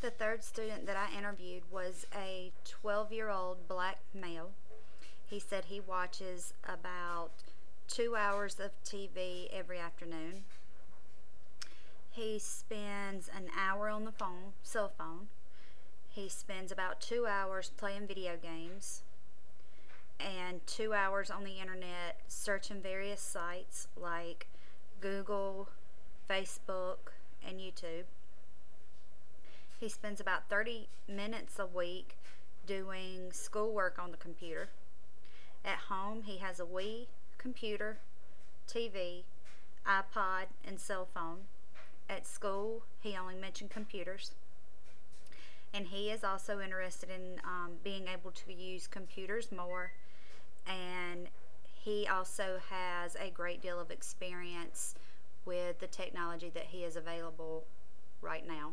The third student that I interviewed was a 12 year old black male. He said he watches about two hours of TV every afternoon. He spends an hour on the phone, cell phone. He spends about two hours playing video games and two hours on the internet searching various sites like Google, Facebook, and YouTube. He spends about 30 minutes a week doing schoolwork on the computer. At home, he has a Wii, computer, TV, iPod, and cell phone. At school, he only mentioned computers. And he is also interested in um, being able to use computers more. And he also has a great deal of experience with the technology that he is available right now.